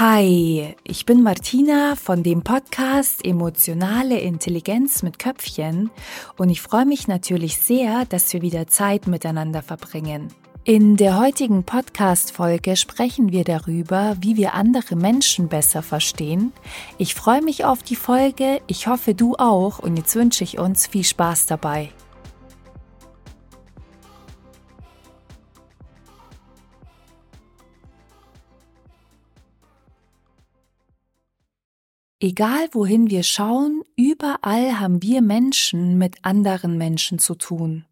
Hi, ich bin Martina von dem Podcast Emotionale Intelligenz mit Köpfchen und ich freue mich natürlich sehr, dass wir wieder Zeit miteinander verbringen. In der heutigen Podcast-Folge sprechen wir darüber, wie wir andere Menschen besser verstehen. Ich freue mich auf die Folge, ich hoffe du auch und jetzt wünsche ich uns viel Spaß dabei. Egal wohin wir schauen, überall haben wir Menschen mit anderen Menschen zu tun.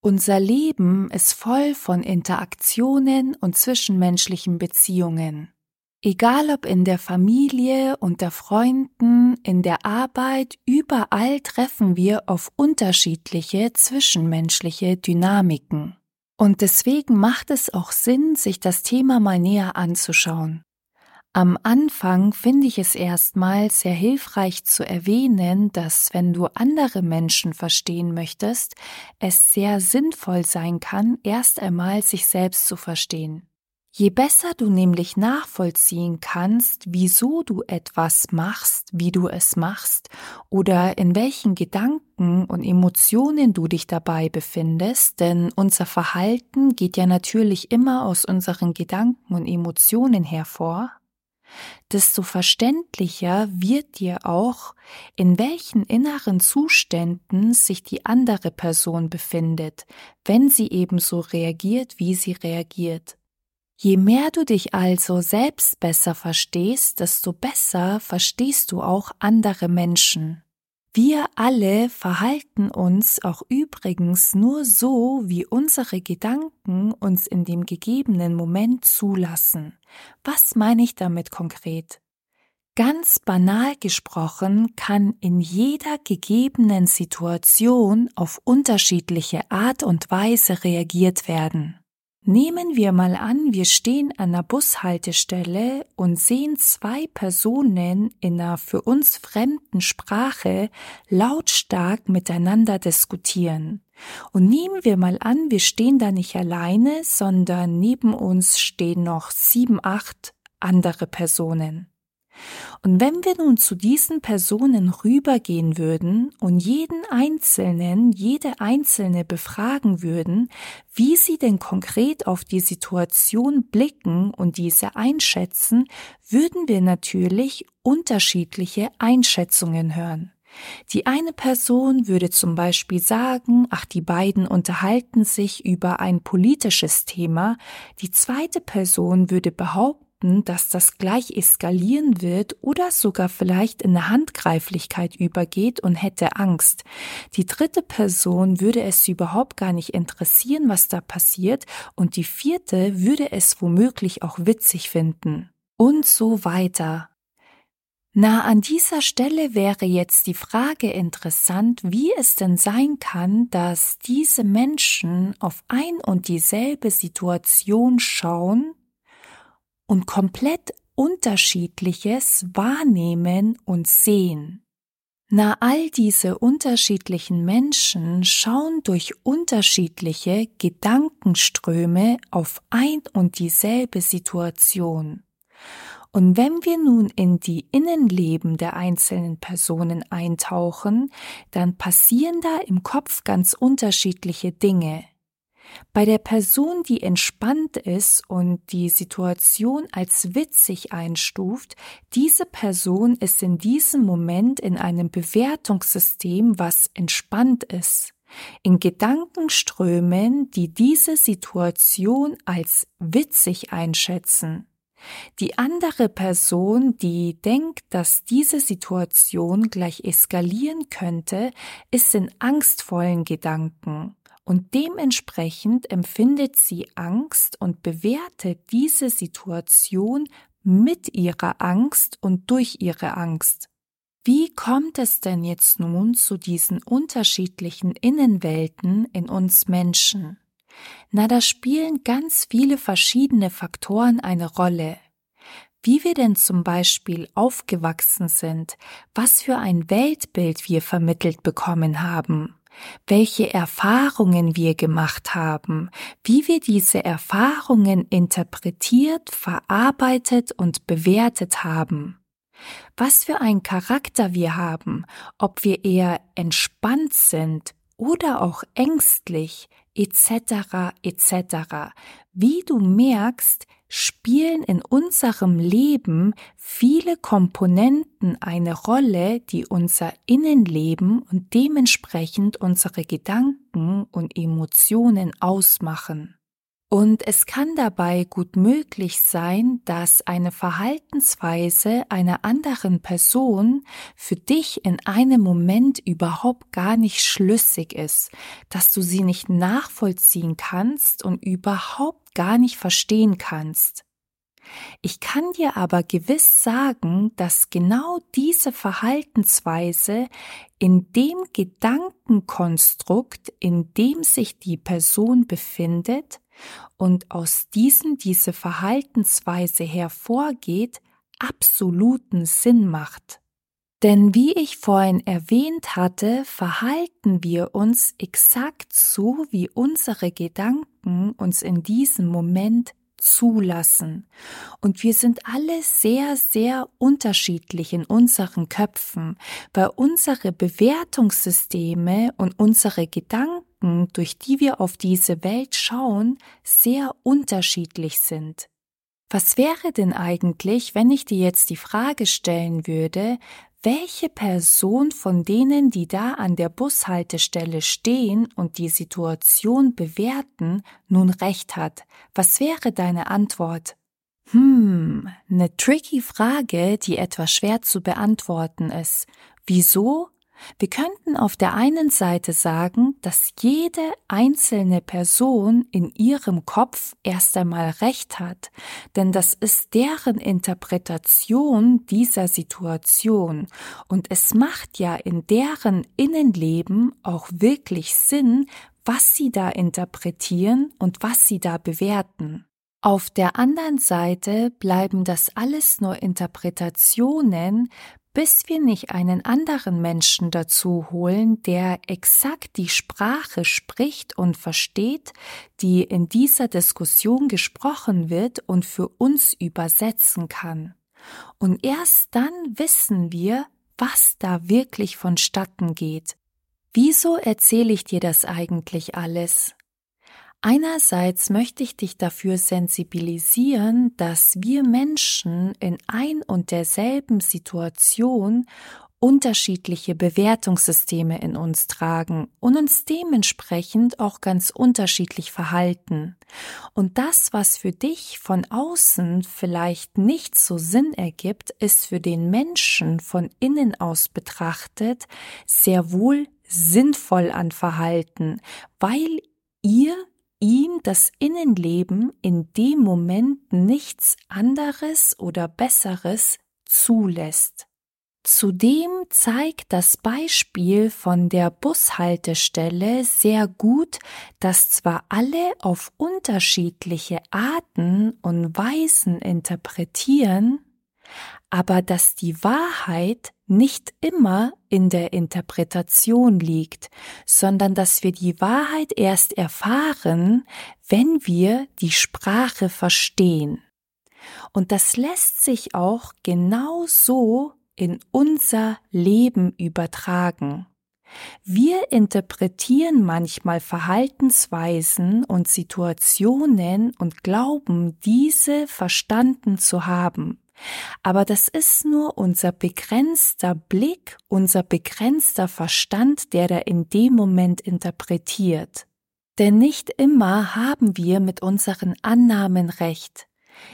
Unser Leben ist voll von Interaktionen und zwischenmenschlichen Beziehungen. Egal ob in der Familie, unter Freunden, in der Arbeit, überall treffen wir auf unterschiedliche zwischenmenschliche Dynamiken. Und deswegen macht es auch Sinn, sich das Thema mal näher anzuschauen. Am Anfang finde ich es erstmal sehr hilfreich zu erwähnen, dass wenn du andere Menschen verstehen möchtest, es sehr sinnvoll sein kann, erst einmal sich selbst zu verstehen. Je besser du nämlich nachvollziehen kannst, wieso du etwas machst, wie du es machst oder in welchen Gedanken und Emotionen du dich dabei befindest, denn unser Verhalten geht ja natürlich immer aus unseren Gedanken und Emotionen hervor, desto verständlicher wird dir auch, in welchen inneren Zuständen sich die andere Person befindet, wenn sie ebenso reagiert, wie sie reagiert. Je mehr du dich also selbst besser verstehst, desto besser verstehst du auch andere Menschen. Wir alle verhalten uns auch übrigens nur so, wie unsere Gedanken uns in dem gegebenen Moment zulassen. Was meine ich damit konkret? Ganz banal gesprochen kann in jeder gegebenen Situation auf unterschiedliche Art und Weise reagiert werden. Nehmen wir mal an, wir stehen an einer Bushaltestelle und sehen zwei Personen in einer für uns fremden Sprache lautstark miteinander diskutieren. Und nehmen wir mal an, wir stehen da nicht alleine, sondern neben uns stehen noch sieben, acht andere Personen. Und wenn wir nun zu diesen Personen rübergehen würden und jeden Einzelnen, jede Einzelne befragen würden, wie sie denn konkret auf die Situation blicken und diese einschätzen, würden wir natürlich unterschiedliche Einschätzungen hören. Die eine Person würde zum Beispiel sagen, ach, die beiden unterhalten sich über ein politisches Thema, die zweite Person würde behaupten, befürchten, dass das gleich eskalieren wird oder sogar vielleicht in eine Handgreiflichkeit übergeht und hätte Angst. Die dritte Person würde es überhaupt gar nicht interessieren, was da passiert, und die vierte würde es womöglich auch witzig finden. Und so weiter. Na, an dieser Stelle wäre jetzt die Frage interessant, wie es denn sein kann, dass diese Menschen auf ein und dieselbe Situation schauen und komplett unterschiedliches wahrnehmen und sehen. Na, all diese unterschiedlichen Menschen schauen durch unterschiedliche Gedankenströme auf ein und dieselbe Situation. Und wenn wir nun in die Innenleben der einzelnen Personen eintauchen, dann passieren da im Kopf ganz unterschiedliche Dinge. Bei der Person, die entspannt ist und die Situation als witzig einstuft, diese Person ist in diesem Moment in einem Bewertungssystem, was entspannt ist. In Gedankenströmen, die diese Situation als witzig einschätzen. Die andere Person, die denkt, dass diese Situation gleich eskalieren könnte, ist in angstvollen Gedanken und dementsprechend empfindet sie Angst und bewertet diese Situation mit ihrer Angst und durch ihre Angst. Wie kommt es denn jetzt nun zu diesen unterschiedlichen Innenwelten in uns Menschen? Na, da spielen ganz viele verschiedene Faktoren eine Rolle. Wie wir denn zum Beispiel aufgewachsen sind, was für ein Weltbild wir vermittelt bekommen haben, welche Erfahrungen wir gemacht haben, wie wir diese Erfahrungen interpretiert, verarbeitet und bewertet haben, was für einen Charakter wir haben, ob wir eher entspannt sind oder auch ängstlich, etc. etc. Wie du merkst, spielen in unserem Leben viele Komponenten eine Rolle, die unser Innenleben und dementsprechend unsere Gedanken und Emotionen ausmachen. Und es kann dabei gut möglich sein, dass eine Verhaltensweise einer anderen Person für dich in einem Moment überhaupt gar nicht schlüssig ist, dass du sie nicht nachvollziehen kannst und überhaupt gar nicht verstehen kannst. Ich kann dir aber gewiss sagen, dass genau diese Verhaltensweise in dem Gedankenkonstrukt, in dem sich die Person befindet, und aus diesem diese Verhaltensweise hervorgeht, absoluten Sinn macht. Denn wie ich vorhin erwähnt hatte, verhalten wir uns exakt so, wie unsere Gedanken uns in diesem Moment zulassen. Und wir sind alle sehr, sehr unterschiedlich in unseren Köpfen, weil unsere Bewertungssysteme und unsere Gedanken, durch die wir auf diese Welt schauen, sehr unterschiedlich sind. Was wäre denn eigentlich, wenn ich dir jetzt die Frage stellen würde, welche Person von denen, die da an der Bushaltestelle stehen und die Situation bewerten, nun recht hat. Was wäre deine Antwort? Hm, ne tricky Frage, die etwas schwer zu beantworten ist. Wieso? Wir könnten auf der einen Seite sagen, dass jede einzelne Person in ihrem Kopf erst einmal recht hat, denn das ist deren Interpretation dieser Situation und es macht ja in deren Innenleben auch wirklich Sinn, was sie da interpretieren und was sie da bewerten. Auf der anderen Seite bleiben das alles nur Interpretationen, bis wir nicht einen anderen Menschen dazu holen, der exakt die Sprache spricht und versteht, die in dieser Diskussion gesprochen wird und für uns übersetzen kann. Und erst dann wissen wir, was da wirklich vonstatten geht. Wieso erzähle ich dir das eigentlich alles? Einerseits möchte ich dich dafür sensibilisieren, dass wir Menschen in ein und derselben Situation unterschiedliche Bewertungssysteme in uns tragen und uns dementsprechend auch ganz unterschiedlich verhalten. Und das, was für dich von außen vielleicht nicht so Sinn ergibt, ist für den Menschen von innen aus betrachtet sehr wohl sinnvoll an Verhalten, weil ihr ihm das Innenleben in dem Moment nichts anderes oder Besseres zulässt. Zudem zeigt das Beispiel von der Bushaltestelle sehr gut, dass zwar alle auf unterschiedliche Arten und Weisen interpretieren, aber dass die Wahrheit nicht immer in der Interpretation liegt, sondern dass wir die Wahrheit erst erfahren, wenn wir die Sprache verstehen. Und das lässt sich auch genau so in unser Leben übertragen. Wir interpretieren manchmal Verhaltensweisen und Situationen und glauben, diese verstanden zu haben. Aber das ist nur unser begrenzter Blick, unser begrenzter Verstand, der da in dem Moment interpretiert. Denn nicht immer haben wir mit unseren Annahmen recht.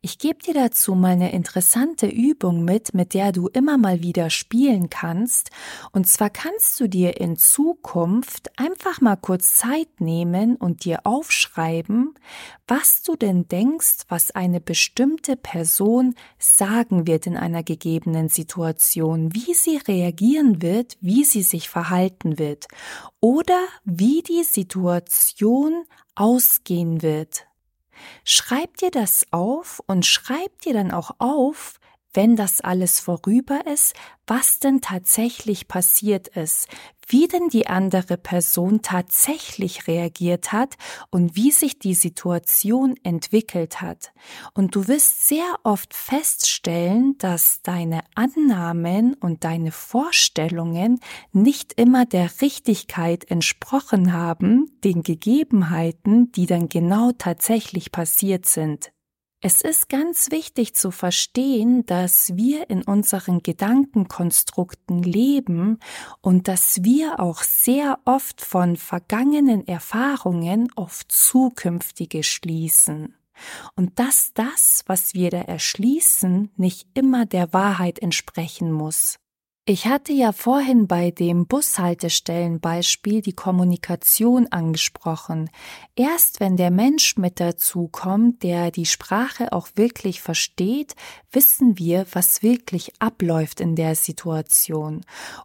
Ich gebe dir dazu mal eine interessante Übung mit, mit der du immer mal wieder spielen kannst. Und zwar kannst du dir in Zukunft einfach mal kurz Zeit nehmen und dir aufschreiben, was du denn denkst, was eine bestimmte Person sagen wird in einer gegebenen Situation, wie sie reagieren wird, wie sie sich verhalten wird oder wie die Situation ausgehen wird. Schreib dir das auf und schreib dir dann auch auf, wenn das alles vorüber ist, was denn tatsächlich passiert ist, wie denn die andere Person tatsächlich reagiert hat und wie sich die Situation entwickelt hat. Und du wirst sehr oft feststellen, dass deine Annahmen und deine Vorstellungen nicht immer der Richtigkeit entsprochen haben, den Gegebenheiten, die dann genau tatsächlich passiert sind. Es ist ganz wichtig zu verstehen, dass wir in unseren Gedankenkonstrukten leben und dass wir auch sehr oft von vergangenen Erfahrungen auf zukünftige schließen. Und dass das, was wir da erschließen, nicht immer der Wahrheit entsprechen muss. Ich hatte ja vorhin bei dem Bushaltestellenbeispiel die Kommunikation angesprochen. Erst wenn der Mensch mit dazu kommt, der die Sprache auch wirklich versteht, wissen wir, was wirklich abläuft in der Situation.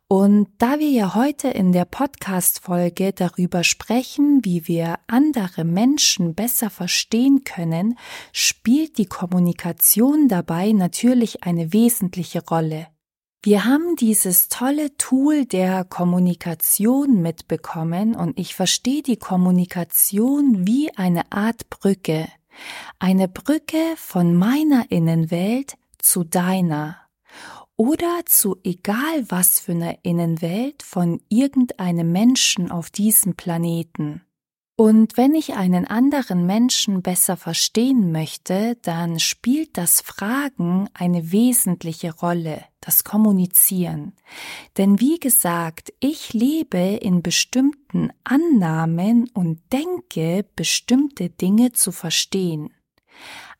Und da wir ja heute in der Podcast-Folge darüber sprechen, wie wir andere Menschen besser verstehen können, spielt die Kommunikation dabei natürlich eine wesentliche Rolle. Wir haben dieses tolle Tool der Kommunikation mitbekommen und ich verstehe die Kommunikation wie eine Art Brücke. Eine Brücke von meiner Innenwelt zu deiner oder zu egal was für einer Innenwelt von irgendeinem Menschen auf diesem Planeten. Und wenn ich einen anderen Menschen besser verstehen möchte, dann spielt das Fragen eine wesentliche Rolle, das Kommunizieren. Denn wie gesagt, ich lebe in bestimmten Annahmen und denke, bestimmte Dinge zu verstehen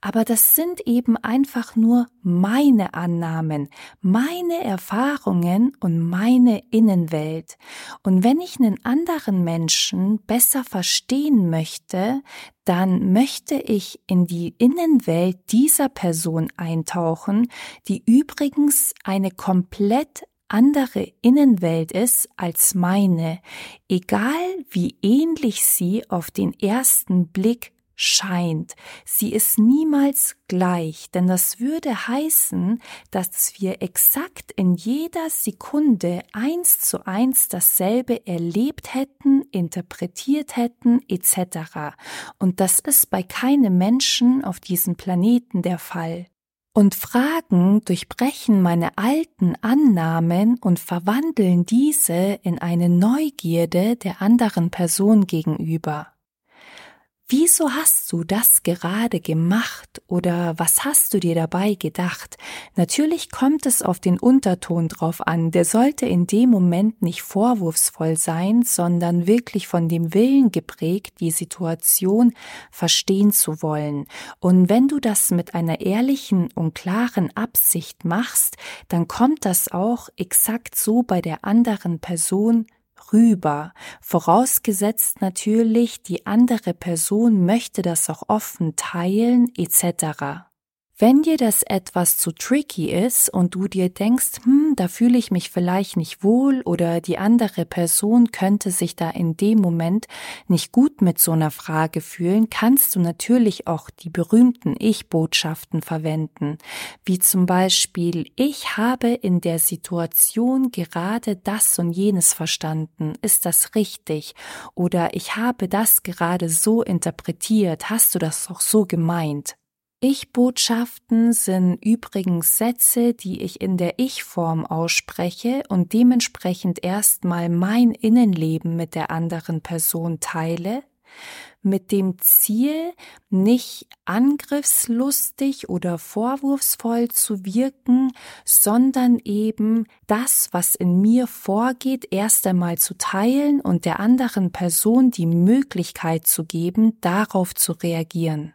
aber das sind eben einfach nur meine Annahmen, meine Erfahrungen und meine Innenwelt. Und wenn ich einen anderen Menschen besser verstehen möchte, dann möchte ich in die Innenwelt dieser Person eintauchen, die übrigens eine komplett andere Innenwelt ist als meine, egal wie ähnlich sie auf den ersten Blick scheint. Sie ist niemals gleich, denn das würde heißen, dass wir exakt in jeder Sekunde eins zu eins dasselbe erlebt hätten, interpretiert hätten, etc. Und das ist bei keinem Menschen auf diesem Planeten der Fall. Und Fragen durchbrechen meine alten Annahmen und verwandeln diese in eine Neugierde der anderen Person gegenüber. Wieso hast du das gerade gemacht oder was hast du dir dabei gedacht? Natürlich kommt es auf den Unterton drauf an, der sollte in dem Moment nicht vorwurfsvoll sein, sondern wirklich von dem Willen geprägt, die Situation verstehen zu wollen. Und wenn du das mit einer ehrlichen und klaren Absicht machst, dann kommt das auch exakt so bei der anderen Person rüber, vorausgesetzt natürlich, die andere Person möchte das auch offen teilen etc. Wenn dir das etwas zu tricky ist und du dir denkst, hm, da fühle ich mich vielleicht nicht wohl oder die andere Person könnte sich da in dem Moment nicht gut mit so einer Frage fühlen, kannst du natürlich auch die berühmten Ich-Botschaften verwenden, wie zum Beispiel, ich habe in der Situation gerade das und jenes verstanden, ist das richtig? Oder ich habe das gerade so interpretiert, hast du das auch so gemeint? Ich-Botschaften sind übrigens Sätze, die ich in der Ich-Form ausspreche und dementsprechend erstmal mein Innenleben mit der anderen Person teile, mit dem Ziel, nicht angriffslustig oder vorwurfsvoll zu wirken, sondern eben das, was in mir vorgeht, erst einmal zu teilen und der anderen Person die Möglichkeit zu geben, darauf zu reagieren.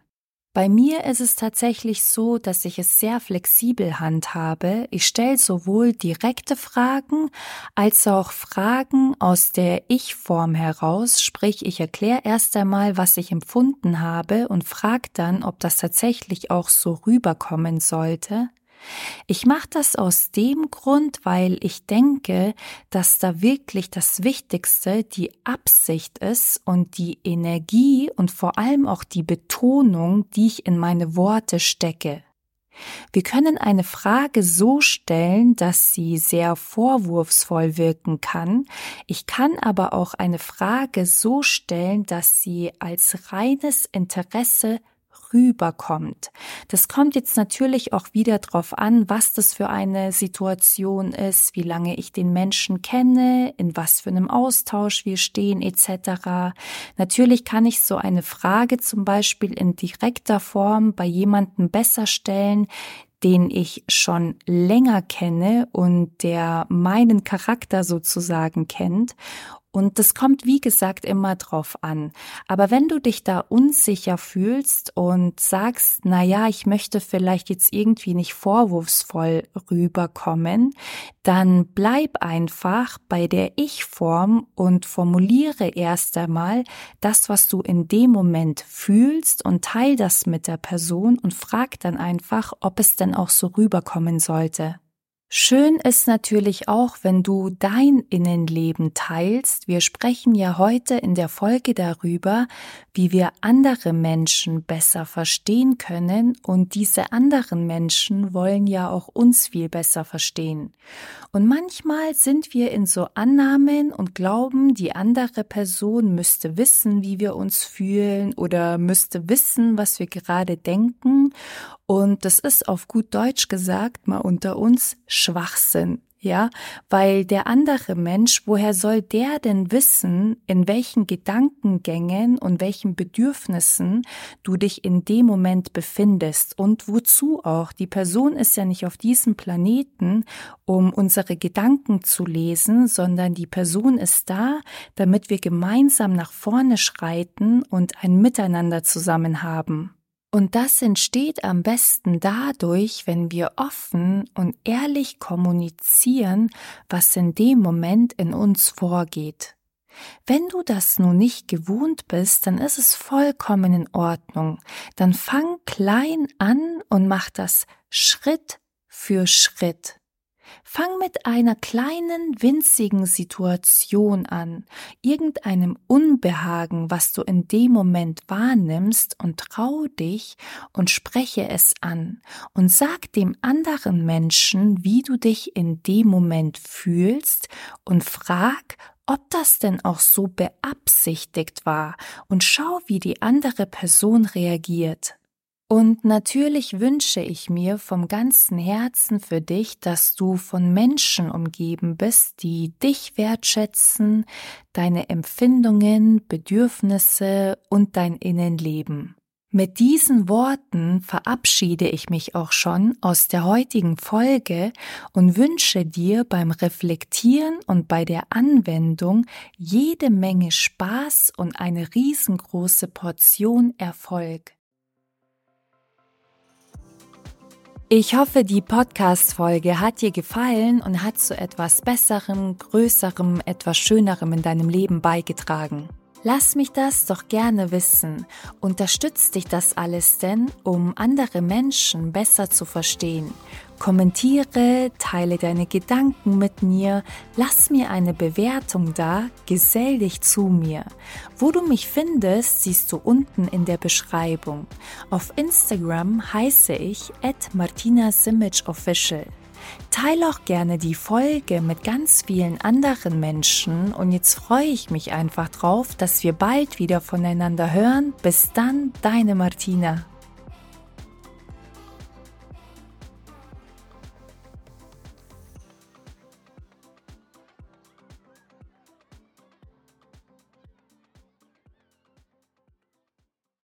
Bei mir ist es tatsächlich so, dass ich es sehr flexibel handhabe. Ich stelle sowohl direkte Fragen als auch Fragen aus der Ich-Form heraus, sprich ich erkläre erst einmal, was ich empfunden habe und frage dann, ob das tatsächlich auch so rüberkommen sollte. Ich mache das aus dem Grund, weil ich denke, dass da wirklich das Wichtigste die Absicht ist und die Energie und vor allem auch die Betonung, die ich in meine Worte stecke. Wir können eine Frage so stellen, dass sie sehr vorwurfsvoll wirken kann. Ich kann aber auch eine Frage so stellen, dass sie als reines Interesse rüberkommt. Das kommt jetzt natürlich auch wieder darauf an, was das für eine Situation ist, wie lange ich den Menschen kenne, in was für einem Austausch wir stehen etc. Natürlich kann ich so eine Frage zum Beispiel in direkter Form bei jemandem besser stellen, den ich schon länger kenne und der meinen Charakter sozusagen kennt und das kommt, wie gesagt, immer drauf an. Aber wenn du dich da unsicher fühlst und sagst, na ja, ich möchte vielleicht jetzt irgendwie nicht vorwurfsvoll rüberkommen, dann bleib einfach bei der Ich-Form und formuliere erst einmal das, was du in dem Moment fühlst und teil das mit der Person und frag dann einfach, ob es denn auch so rüberkommen sollte. Schön ist natürlich auch, wenn du dein Innenleben teilst. Wir sprechen ja heute in der Folge darüber, wie wir andere Menschen besser verstehen können und diese anderen Menschen wollen ja auch uns viel besser verstehen. Und manchmal sind wir in so Annahmen und glauben, die andere Person müsste wissen, wie wir uns fühlen oder müsste wissen, was wir gerade denken und das ist auf gut Deutsch gesagt mal unter uns Schwachsinn. Ja, weil der andere Mensch, woher soll der denn wissen, in welchen Gedankengängen und welchen Bedürfnissen du dich in dem Moment befindest und wozu auch? Die Person ist ja nicht auf diesem Planeten, um unsere Gedanken zu lesen, sondern die Person ist da, damit wir gemeinsam nach vorne schreiten und ein Miteinander zusammen haben. Und das entsteht am besten dadurch, wenn wir offen und ehrlich kommunizieren, was in dem Moment in uns vorgeht. Wenn du das nun nicht gewohnt bist, dann ist es vollkommen in Ordnung. Dann fang klein an und mach das Schritt für Schritt. Fang mit einer kleinen, winzigen Situation an, irgendeinem Unbehagen, was du in dem Moment wahrnimmst und trau dich und spreche es an und sag dem anderen Menschen, wie du dich in dem Moment fühlst und frag, ob das denn auch so beabsichtigt war und schau, wie die andere Person reagiert. Und natürlich wünsche ich mir vom ganzen Herzen für dich, dass du von Menschen umgeben bist, die dich wertschätzen, deine Empfindungen, Bedürfnisse und dein Innenleben. Mit diesen Worten verabschiede ich mich auch schon aus der heutigen Folge und wünsche dir beim Reflektieren und bei der Anwendung jede Menge Spaß und eine riesengroße Portion Erfolg. Ich hoffe, die Podcast-Folge hat dir gefallen und hat zu etwas Besserem, Größerem, etwas Schönerem in deinem Leben beigetragen. Lass mich das doch gerne wissen. Unterstützt dich das alles denn, um andere Menschen besser zu verstehen? Kommentiere, teile deine Gedanken mit mir, lass mir eine Bewertung da, gesell dich zu mir. Wo du mich findest, siehst du unten in der Beschreibung. Auf Instagram heiße ich at. Teile auch gerne die Folge mit ganz vielen anderen Menschen und jetzt freue ich mich einfach drauf, dass wir bald wieder voneinander hören. Bis dann, deine Martina.